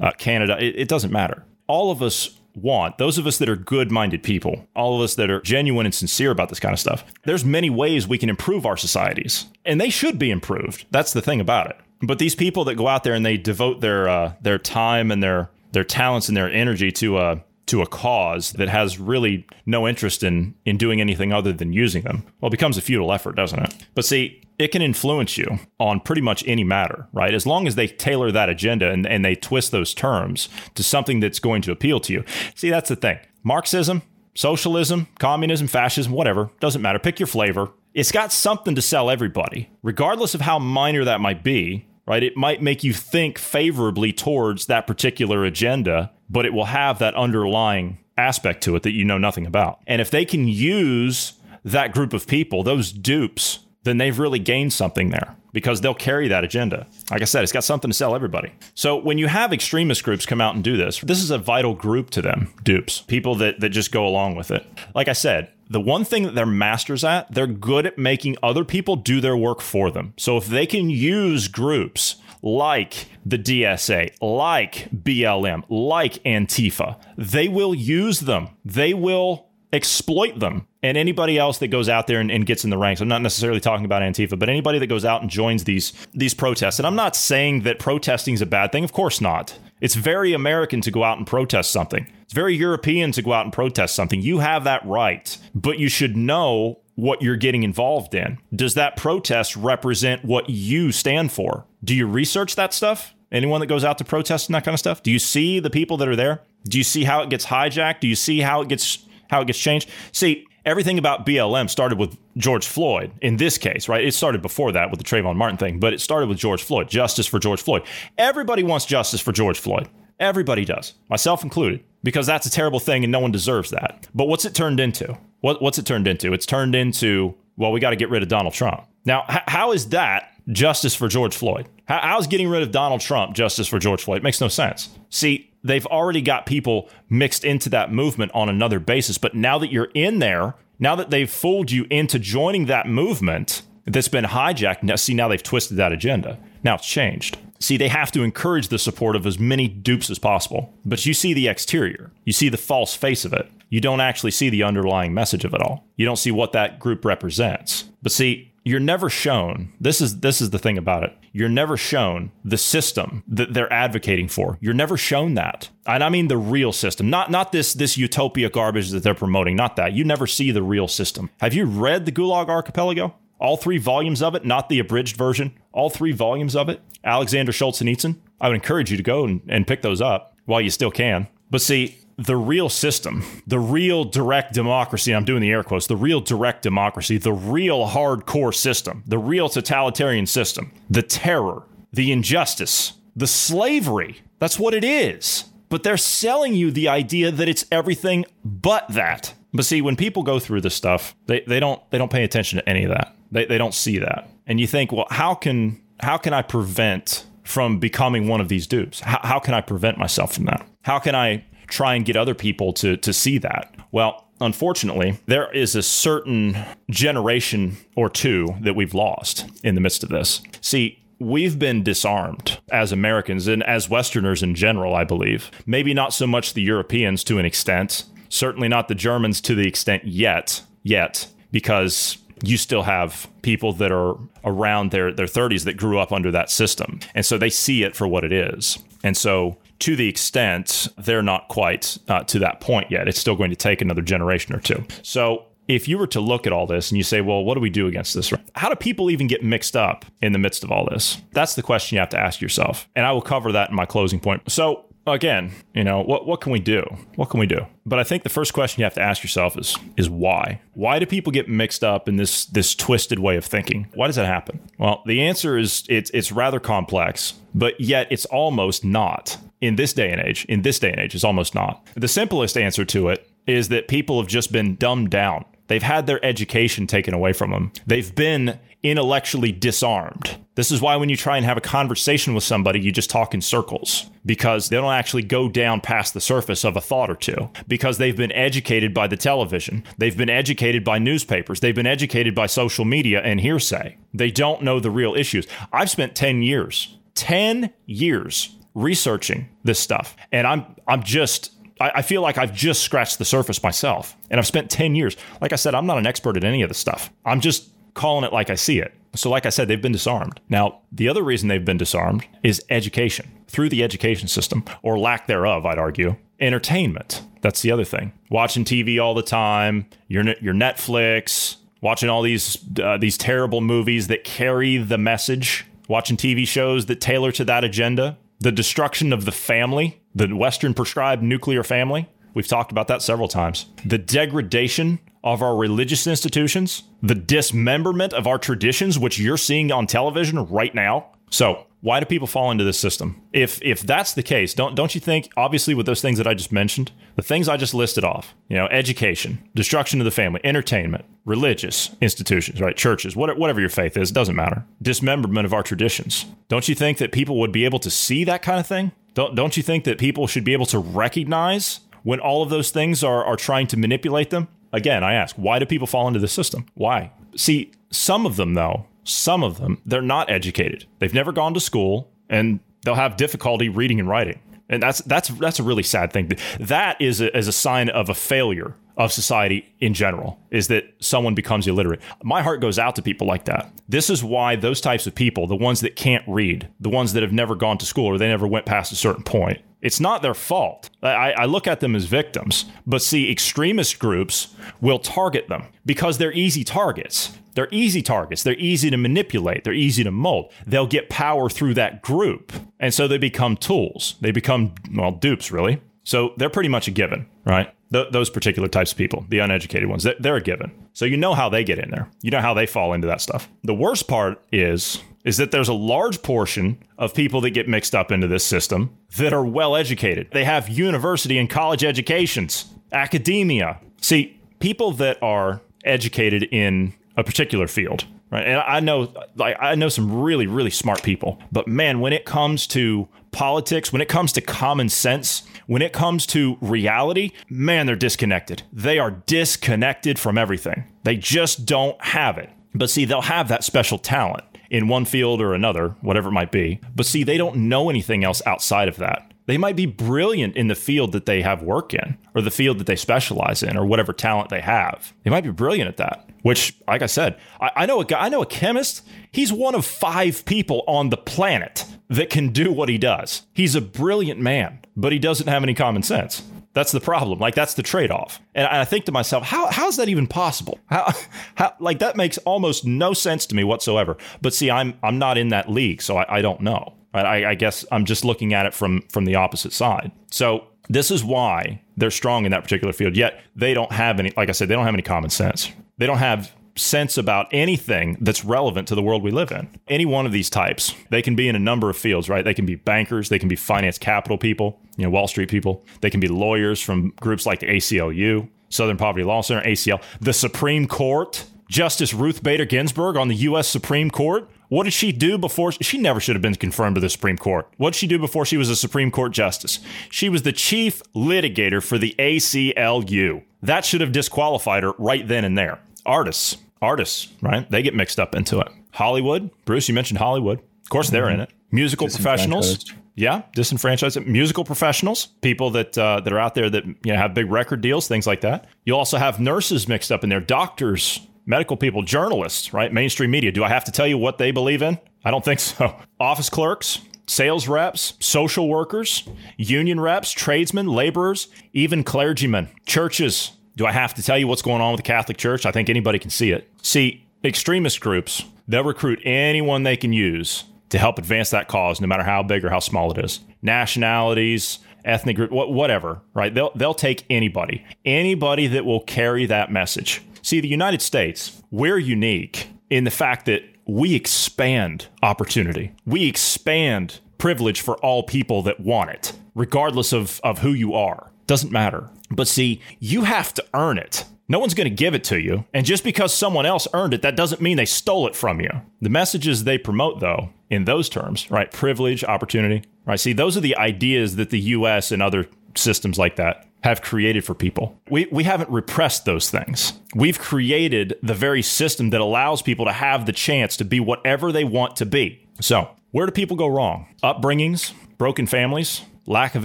uh, Canada, it, it doesn't matter. All of us want those of us that are good-minded people all of us that are genuine and sincere about this kind of stuff there's many ways we can improve our societies and they should be improved that's the thing about it but these people that go out there and they devote their uh, their time and their their talents and their energy to a to a cause that has really no interest in in doing anything other than using them. Well it becomes a futile effort doesn't it? But see it can influence you on pretty much any matter right? As long as they tailor that agenda and, and they twist those terms to something that's going to appeal to you. See that's the thing. Marxism socialism communism fascism whatever doesn't matter. Pick your flavor. It's got something to sell everybody regardless of how minor that might be right? It might make you think favorably towards that particular agenda, but it will have that underlying aspect to it that you know nothing about. And if they can use that group of people, those dupes, then they've really gained something there because they'll carry that agenda. Like I said, it's got something to sell everybody. So when you have extremist groups come out and do this, this is a vital group to them, dupes, people that, that just go along with it. Like I said, the one thing that they're masters at, they're good at making other people do their work for them. So if they can use groups like the DSA, like BLM, like Antifa, they will use them. They will exploit them. And anybody else that goes out there and, and, gets in the ranks, I'm not necessarily talking about Antifa, but anybody that goes out and joins these these protests. And I'm not saying that protesting is a bad thing. Of course not. It's very American to go out and protest something. It's very European to go out and protest something. You have that right, but you should know what you're getting involved in. Does that protest represent what you stand for? Do you research that stuff? Anyone that goes out to protest and that kind of stuff? Do you see the people that are there? Do you see how it gets hijacked? Do you see how it gets how it gets changed? See, everything about BLM started with George Floyd in this case, right? It started before that with the Trayvon Martin thing, but it started with George Floyd, justice for George Floyd. Everybody wants justice for George Floyd. Everybody does, myself included, because that's a terrible thing and no one deserves that. But what's it turned into? What, what's it turned into? It's turned into, well, we got to get rid of Donald Trump. Now, h- how is that justice for George Floyd? How, how's getting rid of Donald Trump justice for George Floyd? It makes no sense. See, they've already got people mixed into that movement on another basis. But now that you're in there, now that they've fooled you into joining that movement that's been hijacked, now, see, now they've twisted that agenda. Now it's changed. See, they have to encourage the support of as many dupes as possible. But you see the exterior, you see the false face of it. You don't actually see the underlying message of it all. You don't see what that group represents. But see, you're never shown this is this is the thing about it you're never shown the system that they're advocating for. You're never shown that. And i mean the real system not not this this utopia garbage that they're promoting not that. You never see the real system. Have you read the gulag archipelago? All three volumes of it not the abridged version all three volumes of it? Alexander solzhenitsyn i would encourage you to go and, and pick those up while you still can. But see the real system, the real direct democracy, I'm doing the air quotes, the real direct democracy, the real hardcore system, the real totalitarian system, the terror, the injustice, the slavery. That's what it is. But they're selling you the idea that it's everything but that. But see, when people go through this stuff, they, they don't they don't pay attention to any of that. They, they don't see that. And you think, well, how can how can I prevent from becoming one of these dupes? How, how can I prevent myself from that? How can I try and get other people to to see that. Well, unfortunately, there is a certain generation or two that we've lost in the midst of this. See, we've been disarmed as Americans and as Westerners in general, I believe. Maybe not so much the Europeans to an extent, certainly not the Germans to the extent yet, yet, because you still have people that are around their, their 30s that grew up under that system. And so they see it for what it is. And so, to the extent they're not quite uh, to that point yet, it's still going to take another generation or two. So, if you were to look at all this and you say, well, what do we do against this? How do people even get mixed up in the midst of all this? That's the question you have to ask yourself. And I will cover that in my closing point. So, again, you know, what what can we do? What can we do? But I think the first question you have to ask yourself is is why? Why do people get mixed up in this this twisted way of thinking? Why does that happen? Well, the answer is it's it's rather complex, but yet it's almost not. In this day and age, in this day and age, it's almost not. The simplest answer to it is that people have just been dumbed down. They've had their education taken away from them. They've been intellectually disarmed. This is why when you try and have a conversation with somebody, you just talk in circles because they don't actually go down past the surface of a thought or two because they've been educated by the television. They've been educated by newspapers. They've been educated by social media and hearsay. They don't know the real issues. I've spent 10 years, 10 years researching this stuff. And I'm I'm just I, feel like I've just scratched the surface myself. And I've spent 10 years. Like I said, I'm not an expert at any of this stuff. I'm just calling it like I see it. So, like I said, they've been disarmed. Now, the other reason they've been disarmed is education through the education system, or lack thereof, I'd argue. Entertainment. That's the other thing. Watching TV all the time, your, your Netflix, watching all these uh, these terrible movies that carry the message, watching TV shows that tailor to that agenda, the destruction of the family, the Western prescribed nuclear family. We've talked about that several times. The degradation of our religious institutions, the dismemberment of our traditions, which you're seeing on television right now. So, why do people fall into this system? If if that's the case, don't don't you think obviously with those things that I just mentioned, the things I just listed off, you know, education, destruction of the family, entertainment, religious institutions, right, churches, whatever your faith is, doesn't matter. Dismemberment of our traditions. Don't you think that people would be able to see that kind of thing? Don't don't you think that people should be able to recognize when all of those things are are trying to manipulate them? Again, I ask, why do people fall into the system? Why? See, some of them, though, some of them, they're not educated. They've never gone to school and they'll have difficulty reading and writing. And that's that's that's a really sad thing. That is a, is a sign of a failure of society in general is that someone becomes illiterate. My heart goes out to people like that. This is why those types of people, the ones that can't read, the ones that have never gone to school or they never went past a certain point, it's not their fault. I, I, look at them as victims. But see, extremist groups will target them because they're easy targets. They're easy targets. They're easy to manipulate. They're easy to mold. They'll get power through that group. And so they become tools. They become, well, dupes, really. So they're pretty much a given, right? Th- those particular types of people, the uneducated ones, they're a given. So you know how they get in there. You know how they fall into that stuff. The worst part is is that there's a large portion of people that get mixed up into this system that are well educated. They have university and college educations, academia. See, people that are educated in a particular field, right? And I know like I know some really really smart people, but man, when it comes to politics, when it comes to common sense, when it comes to reality, man, they're disconnected. They are disconnected from everything. They just don't have it. But see, they'll have that special talent in one field or another, whatever it might be. But see, they don't know anything else outside of that. They might be brilliant in the field that they have work in, or the field that they specialize in, or whatever talent they have. They might be brilliant at that. Which, like I said, I, I know a guy, I know a chemist. He's one of five people on the planet that can do what he does. He's a brilliant man, but he doesn't have any common sense. That's the problem. Like that's the trade off. And I think to myself, how how is that even possible? How how like that makes almost no sense to me whatsoever. But see, I'm I'm not in that league, so I, I don't know. I, I guess I'm just looking at it from from the opposite side. So this is why they're strong in that particular field. Yet they don't have any. Like I said, they don't have any common sense. They don't have sense about anything that's relevant to the world we live in. Any one of these types, they can be in a number of fields, right? They can be bankers, they can be finance capital people, you know, Wall Street people. They can be lawyers from groups like the ACLU, Southern Poverty Law Center, ACL, the Supreme Court. Justice Ruth Bader Ginsburg on the U.S. Supreme Court. What did she do before? She never should have been confirmed to the Supreme Court. What did she do before she was a Supreme Court justice? She was the chief litigator for the ACLU. That should have disqualified her right then and there. Artists, artists, right? They get mixed up into it. Hollywood, Bruce, you mentioned Hollywood. Of course, they're in it. Musical professionals, yeah, disenfranchised. Musical professionals, people that uh, that are out there that you know have big record deals, things like that. You also have nurses mixed up in there, doctors, medical people, journalists, right? Mainstream media. Do I have to tell you what they believe in? I don't think so. Office clerks, sales reps, social workers, union reps, tradesmen, laborers, even clergymen, churches. Do I have to tell you what's going on with the Catholic Church? I think anybody can see it. See, extremist groups, they'll recruit anyone they can use to help advance that cause, no matter how big or how small it is. Nationalities, ethnic group, whatever, right? They'll, they'll take anybody, anybody that will carry that message. See, the United States, we're unique in the fact that we expand opportunity. We expand privilege for all people that want it, regardless of, of who you are. Doesn't matter. But see, you have to earn it. No one's going to give it to you. And just because someone else earned it, that doesn't mean they stole it from you. The messages they promote, though, in those terms, right? Privilege, opportunity, right? See, those are the ideas that the US and other systems like that have created for people. We, we haven't repressed those things. We've created the very system that allows people to have the chance to be whatever they want to be. So, where do people go wrong? Upbringings, broken families, lack of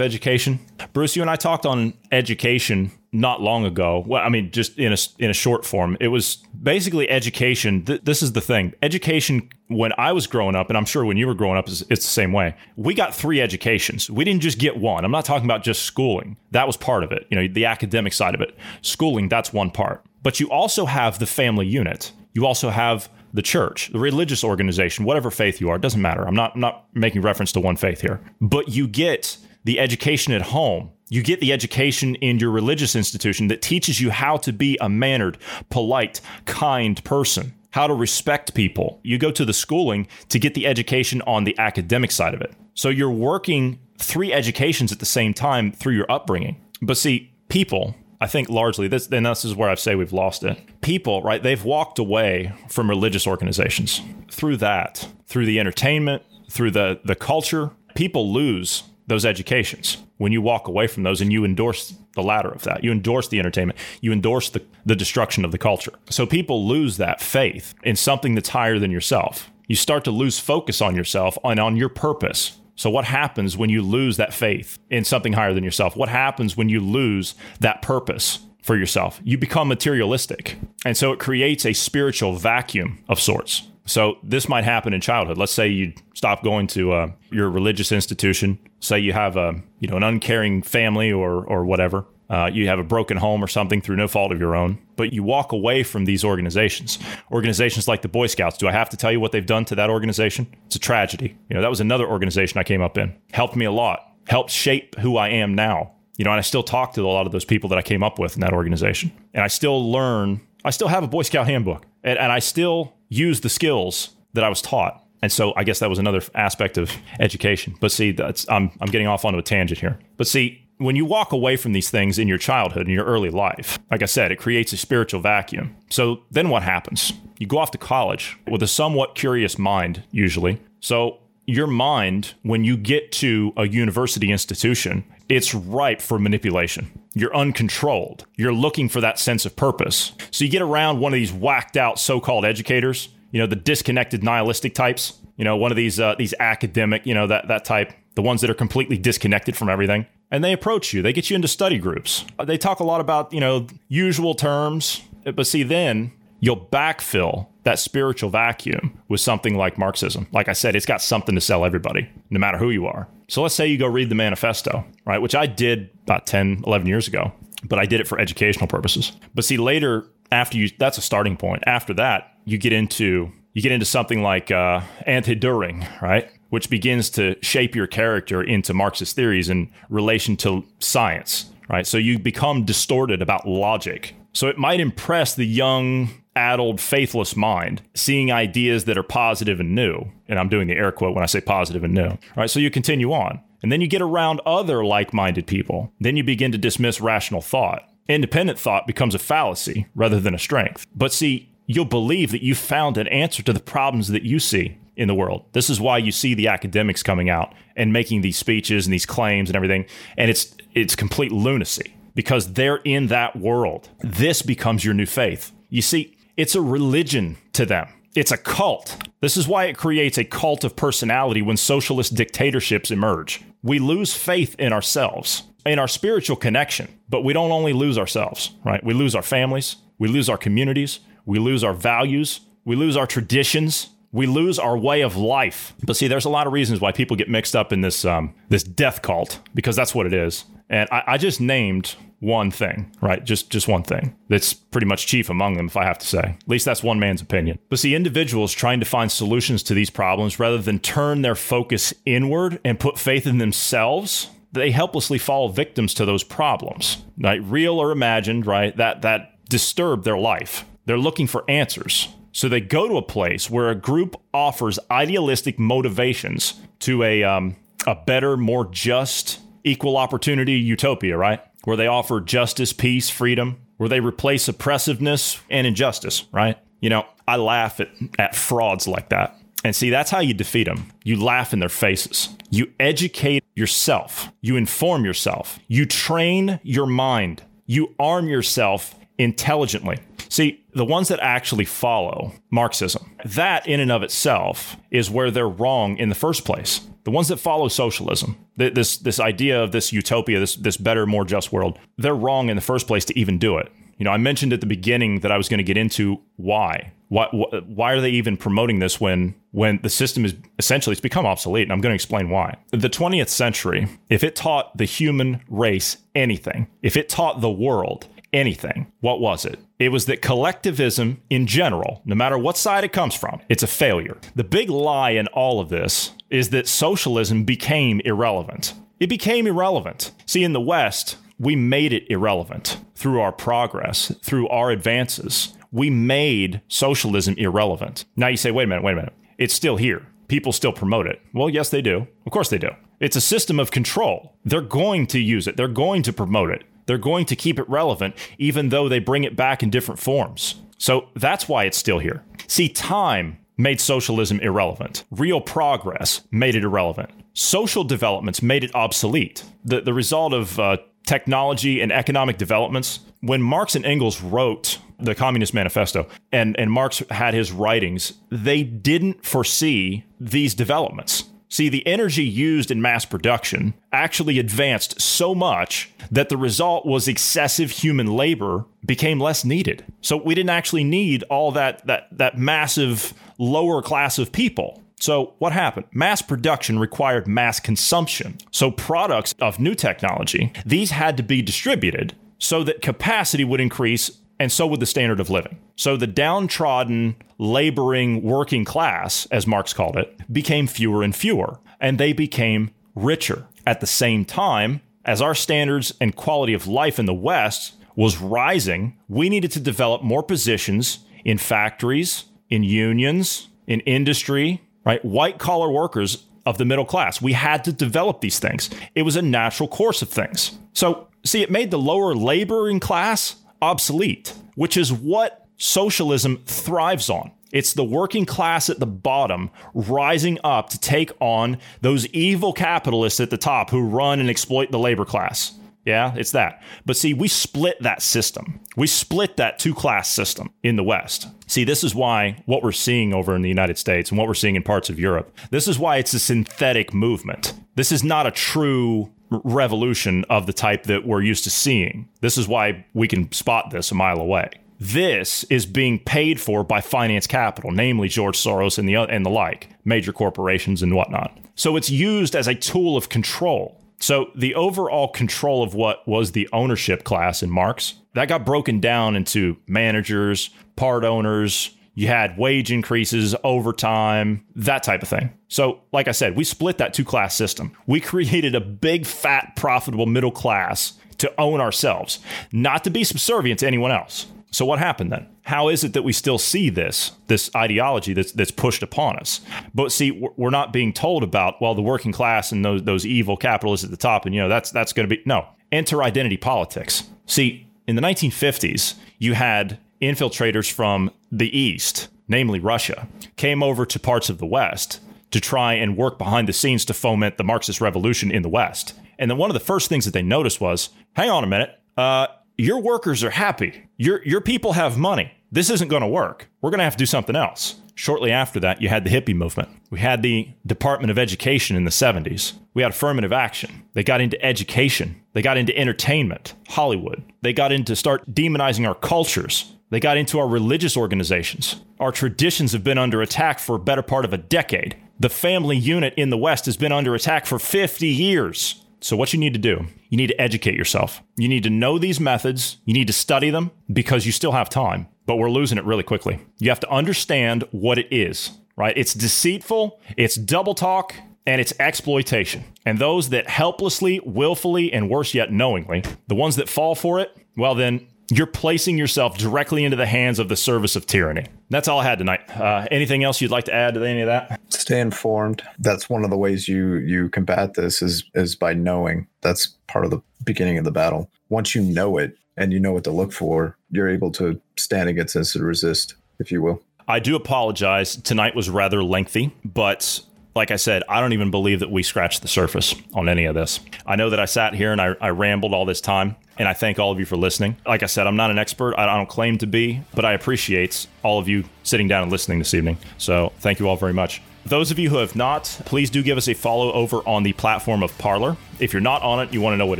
education. Bruce, you and I talked on education not long ago. Well, I mean, just in a in a short form, it was basically education. Th- this is the thing: education. When I was growing up, and I'm sure when you were growing up, it's, it's the same way. We got three educations. We didn't just get one. I'm not talking about just schooling. That was part of it. You know, the academic side of it. Schooling, that's one part. But you also have the family unit. You also have the church, the religious organization, whatever faith you are, doesn't matter. I'm not I'm not making reference to one faith here. But you get the education at home. You get the education in your religious institution that teaches you how to be a mannered, polite, kind person, how to respect people. You go to the schooling to get the education on the academic side of it. So you're working three educations at the same time through your upbringing. But see, people, I think largely this and this is where I say we've lost it. People, right, they've walked away from religious organizations. Through that, through the entertainment, through the the culture, people lose those educations when you walk away from those and you endorse the latter of that. You endorse the entertainment, you endorse the, the destruction of the culture. So people lose that faith in something that's higher than yourself. You start to lose focus on yourself and on your purpose. So, what happens when you lose that faith in something higher than yourself? What happens when you lose that purpose for yourself? You become materialistic. And so it creates a spiritual vacuum of sorts. So this might happen in childhood. Let's say you stop going to uh, your religious institution. Say you have a you know an uncaring family or or whatever. Uh, you have a broken home or something through no fault of your own, but you walk away from these organizations. Organizations like the Boy Scouts. Do I have to tell you what they've done to that organization? It's a tragedy. You know that was another organization I came up in. Helped me a lot. Helped shape who I am now. You know, and I still talk to a lot of those people that I came up with in that organization, and I still learn. I still have a Boy Scout handbook, and, and I still use the skills that I was taught. And so I guess that was another aspect of education. But see, that's I'm I'm getting off onto a tangent here. But see, when you walk away from these things in your childhood in your early life, like I said, it creates a spiritual vacuum. So then what happens? You go off to college with a somewhat curious mind, usually. So your mind, when you get to a university institution, it's ripe for manipulation. You're uncontrolled. You're looking for that sense of purpose. So you get around one of these whacked out so called educators, you know, the disconnected nihilistic types, you know, one of these, uh, these academic, you know, that, that type, the ones that are completely disconnected from everything. And they approach you, they get you into study groups. They talk a lot about, you know, usual terms. But see, then you'll backfill that spiritual vacuum with something like Marxism. Like I said, it's got something to sell everybody, no matter who you are. So let's say you go read the manifesto, right? Which I did about 10, 11 years ago, but I did it for educational purposes. But see, later, after you, that's a starting point. After that, you get into you get into something like uh, anti-Dühring, right? Which begins to shape your character into Marxist theories in relation to science, right? So you become distorted about logic. So it might impress the young addled, faithless mind, seeing ideas that are positive and new. And I'm doing the air quote when I say positive and new. All right, so you continue on. And then you get around other like minded people. Then you begin to dismiss rational thought. Independent thought becomes a fallacy rather than a strength. But see, you'll believe that you found an answer to the problems that you see in the world. This is why you see the academics coming out and making these speeches and these claims and everything. And it's it's complete lunacy because they're in that world. This becomes your new faith. You see, it's a religion to them. It's a cult. This is why it creates a cult of personality when socialist dictatorships emerge. We lose faith in ourselves, in our spiritual connection, but we don't only lose ourselves, right? We lose our families, we lose our communities, we lose our values, we lose our traditions, we lose our way of life. But see, there's a lot of reasons why people get mixed up in this um, this death cult because that's what it is. And I, I just named one thing, right? Just just one thing. That's pretty much chief among them, if I have to say. At least that's one man's opinion. But see, individuals trying to find solutions to these problems rather than turn their focus inward and put faith in themselves, they helplessly fall victims to those problems, right? Real or imagined, right? That that disturb their life. They're looking for answers. So they go to a place where a group offers idealistic motivations to a um, a better, more just, equal opportunity utopia, right? Where they offer justice, peace, freedom, where they replace oppressiveness and injustice, right? You know, I laugh at, at frauds like that. And see, that's how you defeat them. You laugh in their faces. You educate yourself. You inform yourself. You train your mind. You arm yourself intelligently. See, the ones that actually follow Marxism, that in and of itself is where they're wrong in the first place. The ones that follow socialism, this this idea of this utopia, this this better, more just world, they're wrong in the first place to even do it. You know, I mentioned at the beginning that I was going to get into why. Why, why are they even promoting this when when the system is essentially it's become obsolete? And I'm going to explain why. The 20th century, if it taught the human race anything, if it taught the world anything, what was it? It was that collectivism in general, no matter what side it comes from, it's a failure. The big lie in all of this is that socialism became irrelevant. It became irrelevant. See, in the West, we made it irrelevant through our progress, through our advances. We made socialism irrelevant. Now you say, wait a minute, wait a minute. It's still here. People still promote it. Well, yes, they do. Of course they do. It's a system of control. They're going to use it, they're going to promote it. They're going to keep it relevant, even though they bring it back in different forms. So that's why it's still here. See, time made socialism irrelevant. Real progress made it irrelevant. Social developments made it obsolete. The, the result of uh, technology and economic developments, when Marx and Engels wrote the Communist Manifesto and, and Marx had his writings, they didn't foresee these developments. See, the energy used in mass production actually advanced so much that the result was excessive human labor became less needed. So we didn't actually need all that that that massive lower class of people. So what happened? Mass production required mass consumption. So products of new technology, these had to be distributed so that capacity would increase and so would the standard of living. So the downtrodden, laboring working class, as Marx called it, became fewer and fewer, and they became richer. At the same time, as our standards and quality of life in the West was rising, we needed to develop more positions in factories, in unions, in industry, right? White collar workers of the middle class. We had to develop these things. It was a natural course of things. So, see, it made the lower laboring class obsolete, which is what socialism thrives on. It's the working class at the bottom rising up to take on those evil capitalists at the top who run and exploit the labor class. Yeah, it's that. But see, we split that system. We split that two class system in the West. See, this is why what we're seeing over in the United States and what we're seeing in parts of Europe, this is why it's a synthetic movement. This is not a true revolution of the type that we're used to seeing. This is why we can spot this a mile away. This is being paid for by finance capital, namely George Soros and the and the like, major corporations and whatnot. So it's used as a tool of control. So the overall control of what was the ownership class in Marx that got broken down into managers, part owners, you had wage increases, overtime, that type of thing. So, like I said, we split that two class system. We created a big, fat, profitable middle class to own ourselves, not to be subservient to anyone else. So, what happened then? How is it that we still see this this ideology that's that's pushed upon us? But see, we're not being told about well, the working class and those those evil capitalists at the top, and you know that's that's going to be no enter identity politics. See, in the 1950s, you had infiltrators from the East, namely Russia, came over to parts of the West to try and work behind the scenes to foment the Marxist revolution in the West. And then one of the first things that they noticed was hang on a minute, uh, your workers are happy. Your, your people have money. This isn't going to work. We're going to have to do something else. Shortly after that, you had the hippie movement. We had the Department of Education in the 70s. We had affirmative action. They got into education. They got into entertainment, Hollywood. They got into start demonizing our cultures They got into our religious organizations. Our traditions have been under attack for a better part of a decade. The family unit in the West has been under attack for 50 years. So, what you need to do, you need to educate yourself. You need to know these methods. You need to study them because you still have time, but we're losing it really quickly. You have to understand what it is, right? It's deceitful, it's double talk, and it's exploitation. And those that helplessly, willfully, and worse yet, knowingly, the ones that fall for it, well, then you're placing yourself directly into the hands of the service of tyranny. That's all I had tonight. Uh, anything else you'd like to add to any of that? Stay informed. That's one of the ways you you combat this is is by knowing. That's part of the beginning of the battle. Once you know it and you know what to look for, you're able to stand against this and resist, if you will. I do apologize. Tonight was rather lengthy, but like I said, I don't even believe that we scratched the surface on any of this. I know that I sat here and I, I, rambled all this time, and I thank all of you for listening. Like I said, I'm not an expert, I don't claim to be, but I appreciate all of you sitting down and listening this evening. So thank you all very much. Those of you who have not, please do give us a follow over on the platform of Parler. If you're not on it, you want to know what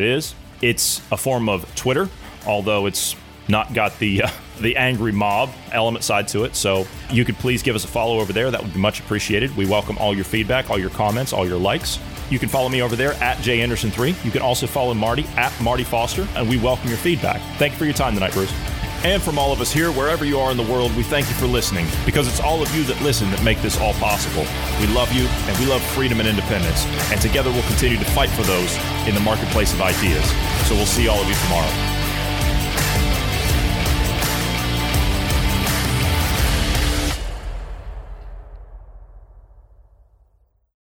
it is. It's a form of Twitter, although it's not got the uh, the angry mob element side to it. So you could please give us a follow over there. That would be much appreciated. We welcome all your feedback, all your comments, all your likes. You can follow me over there at janderson3. You can also follow Marty at Marty Foster, and we welcome your feedback. Thank you for your time tonight, Bruce. And from all of us here, wherever you are in the world, we thank you for listening because it's all of you that listen that make this all possible. We love you and we love freedom and independence. And together we'll continue to fight for those in the marketplace of ideas. So we'll see all of you tomorrow.